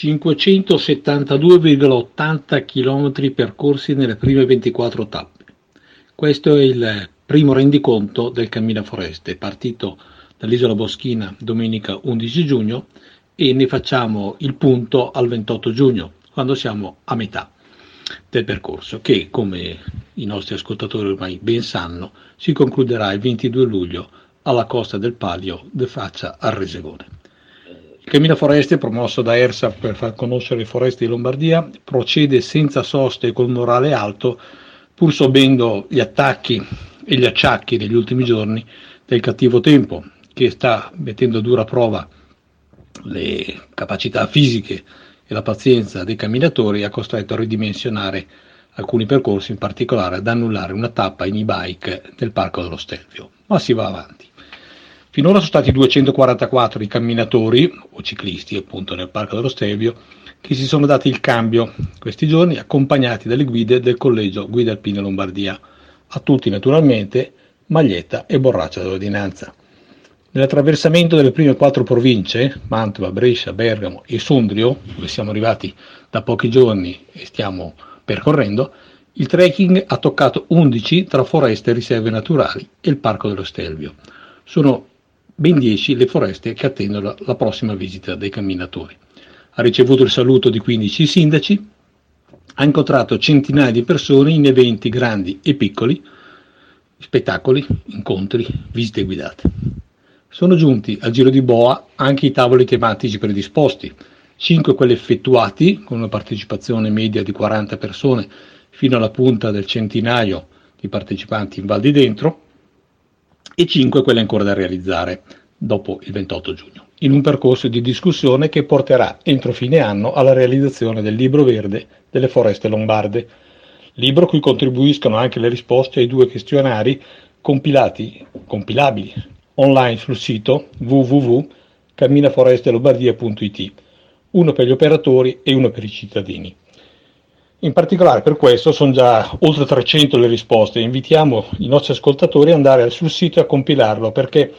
...572,80 km percorsi nelle prime 24 tappe. Questo è il primo rendiconto del Cammina Foreste, partito dall'isola Boschina domenica 11 giugno e ne facciamo il punto al 28 giugno, quando siamo a metà del percorso, che come i nostri ascoltatori ormai ben sanno, si concluderà il 22 luglio alla costa del Palio de faccia al Resegone. Il Cammino Foreste, promosso da ERSA per far conoscere le foreste di Lombardia, procede senza soste e con morale alto, pur subendo gli attacchi e gli acciacchi degli ultimi giorni del cattivo tempo, che sta mettendo a dura prova le capacità fisiche e la pazienza dei camminatori ha costretto a ridimensionare alcuni percorsi, in particolare ad annullare una tappa in e-bike del Parco dello Stelvio, ma si va avanti. Finora sono stati 244 i camminatori o ciclisti appunto nel Parco dello Stelvio che si sono dati il cambio questi giorni accompagnati dalle guide del collegio Guida Alpine Lombardia, a tutti naturalmente maglietta e borraccia dell'ordinanza. Nell'attraversamento delle prime quattro province, Mantova, Brescia, Bergamo e Sondrio, dove siamo arrivati da pochi giorni e stiamo percorrendo, il trekking ha toccato 11 tra foreste e riserve naturali e il Parco dello Stelvio. Sono ben 10 le foreste che attendono la prossima visita dei camminatori. Ha ricevuto il saluto di 15 sindaci, ha incontrato centinaia di persone in eventi grandi e piccoli, spettacoli, incontri, visite guidate. Sono giunti al giro di boa anche i tavoli tematici predisposti, 5 quelli effettuati con una partecipazione media di 40 persone fino alla punta del centinaio di partecipanti in Val di Dentro e 5 quelli ancora da realizzare dopo il 28 giugno, in un percorso di discussione che porterà entro fine anno alla realizzazione del libro verde delle foreste lombarde, libro cui contribuiscono anche le risposte ai due questionari compilati, compilabili online sul sito www.camminaforestelombardia.it, uno per gli operatori e uno per i cittadini. In particolare per questo sono già oltre 300 le risposte. Invitiamo i nostri ascoltatori ad andare sul sito e a compilarlo perché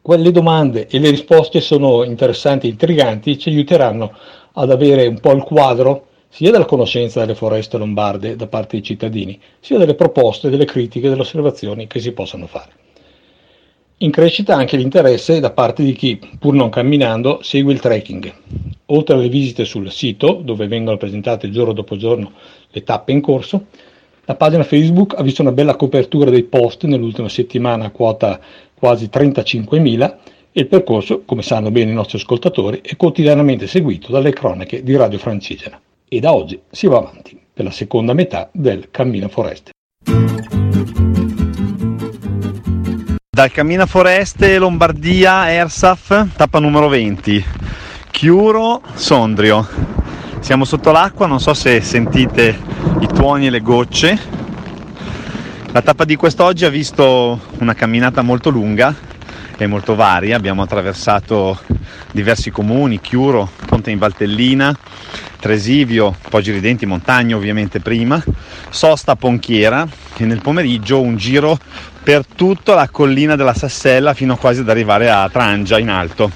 quelle domande e le risposte sono interessanti intriganti e ci aiuteranno ad avere un po' il quadro sia della conoscenza delle foreste lombarde da parte dei cittadini, sia delle proposte, delle critiche, delle osservazioni che si possono fare. In crescita anche l'interesse da parte di chi, pur non camminando, segue il trekking. Oltre alle visite sul sito, dove vengono presentate giorno dopo giorno le tappe in corso, la pagina Facebook ha visto una bella copertura dei post nell'ultima settimana quota quasi 35.000 e il percorso, come sanno bene i nostri ascoltatori, è quotidianamente seguito dalle cronache di Radio Francigena. E da oggi si va avanti per la seconda metà del Cammino Foreste. Dal Cammina Foreste Lombardia Ersaf, tappa numero 20, Chiuro Sondrio. Siamo sotto l'acqua, non so se sentite i tuoni e le gocce. La tappa di quest'oggi ha visto una camminata molto lunga e molto varia. Abbiamo attraversato diversi comuni, Chiuro, Ponte in Valtellina, Tresivio, Poggi Ridenti, Montagna ovviamente prima, Sosta, Ponchiera e nel pomeriggio un giro per tutta la collina della Sassella fino quasi ad arrivare a Trangia in alto.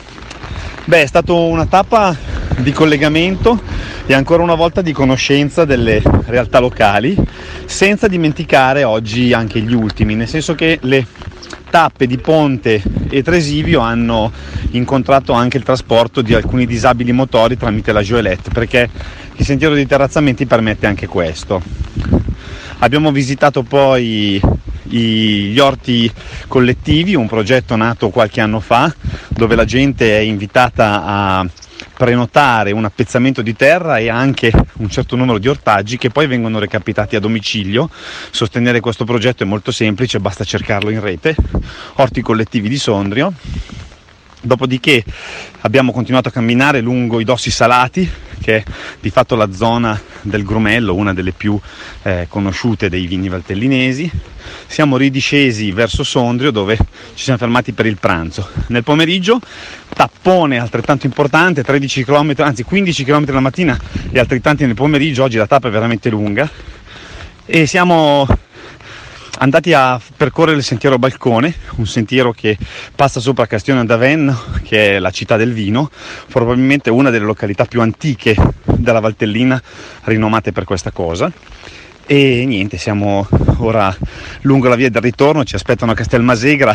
Beh, è stata una tappa di collegamento e ancora una volta di conoscenza delle realtà locali, senza dimenticare oggi anche gli ultimi, nel senso che le tappe di Ponte e Tresivio hanno incontrato anche il trasporto di alcuni disabili motori tramite la Gioelette, perché il sentiero di terrazzamenti permette anche questo. Abbiamo visitato poi gli orti collettivi, un progetto nato qualche anno fa dove la gente è invitata a prenotare un appezzamento di terra e anche un certo numero di ortaggi che poi vengono recapitati a domicilio. Sostenere questo progetto è molto semplice, basta cercarlo in rete. Orti collettivi di Sondrio. Dopodiché abbiamo continuato a camminare lungo i dossi salati è di fatto la zona del Grumello, una delle più eh, conosciute dei vini valtellinesi. Siamo ridiscesi verso Sondrio dove ci siamo fermati per il pranzo. Nel pomeriggio tappone altrettanto importante, 13 km, anzi 15 km la mattina e altrettanti nel pomeriggio, oggi la tappa è veramente lunga e siamo andati a percorrere il sentiero Balcone, un sentiero che passa sopra Castione d'Avenno, che è la città del vino, probabilmente una delle località più antiche della Valtellina, rinomate per questa cosa. E niente, siamo ora lungo la via del ritorno, ci aspettano a Castelmasegra.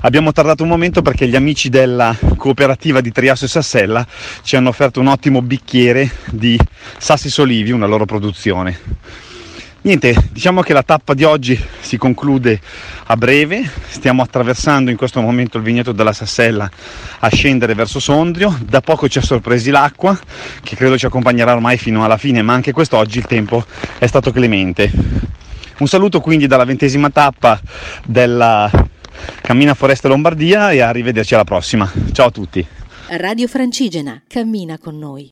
Abbiamo tardato un momento perché gli amici della cooperativa di Triasso e Sassella ci hanno offerto un ottimo bicchiere di Sassi Solivi, una loro produzione. Niente, diciamo che la tappa di oggi si conclude a breve, stiamo attraversando in questo momento il vigneto della Sassella a scendere verso Sondrio, da poco ci ha sorpresi l'acqua che credo ci accompagnerà ormai fino alla fine, ma anche quest'oggi il tempo è stato clemente. Un saluto quindi dalla ventesima tappa della Cammina Foreste Lombardia e arrivederci alla prossima. Ciao a tutti. Radio Francigena, cammina con noi.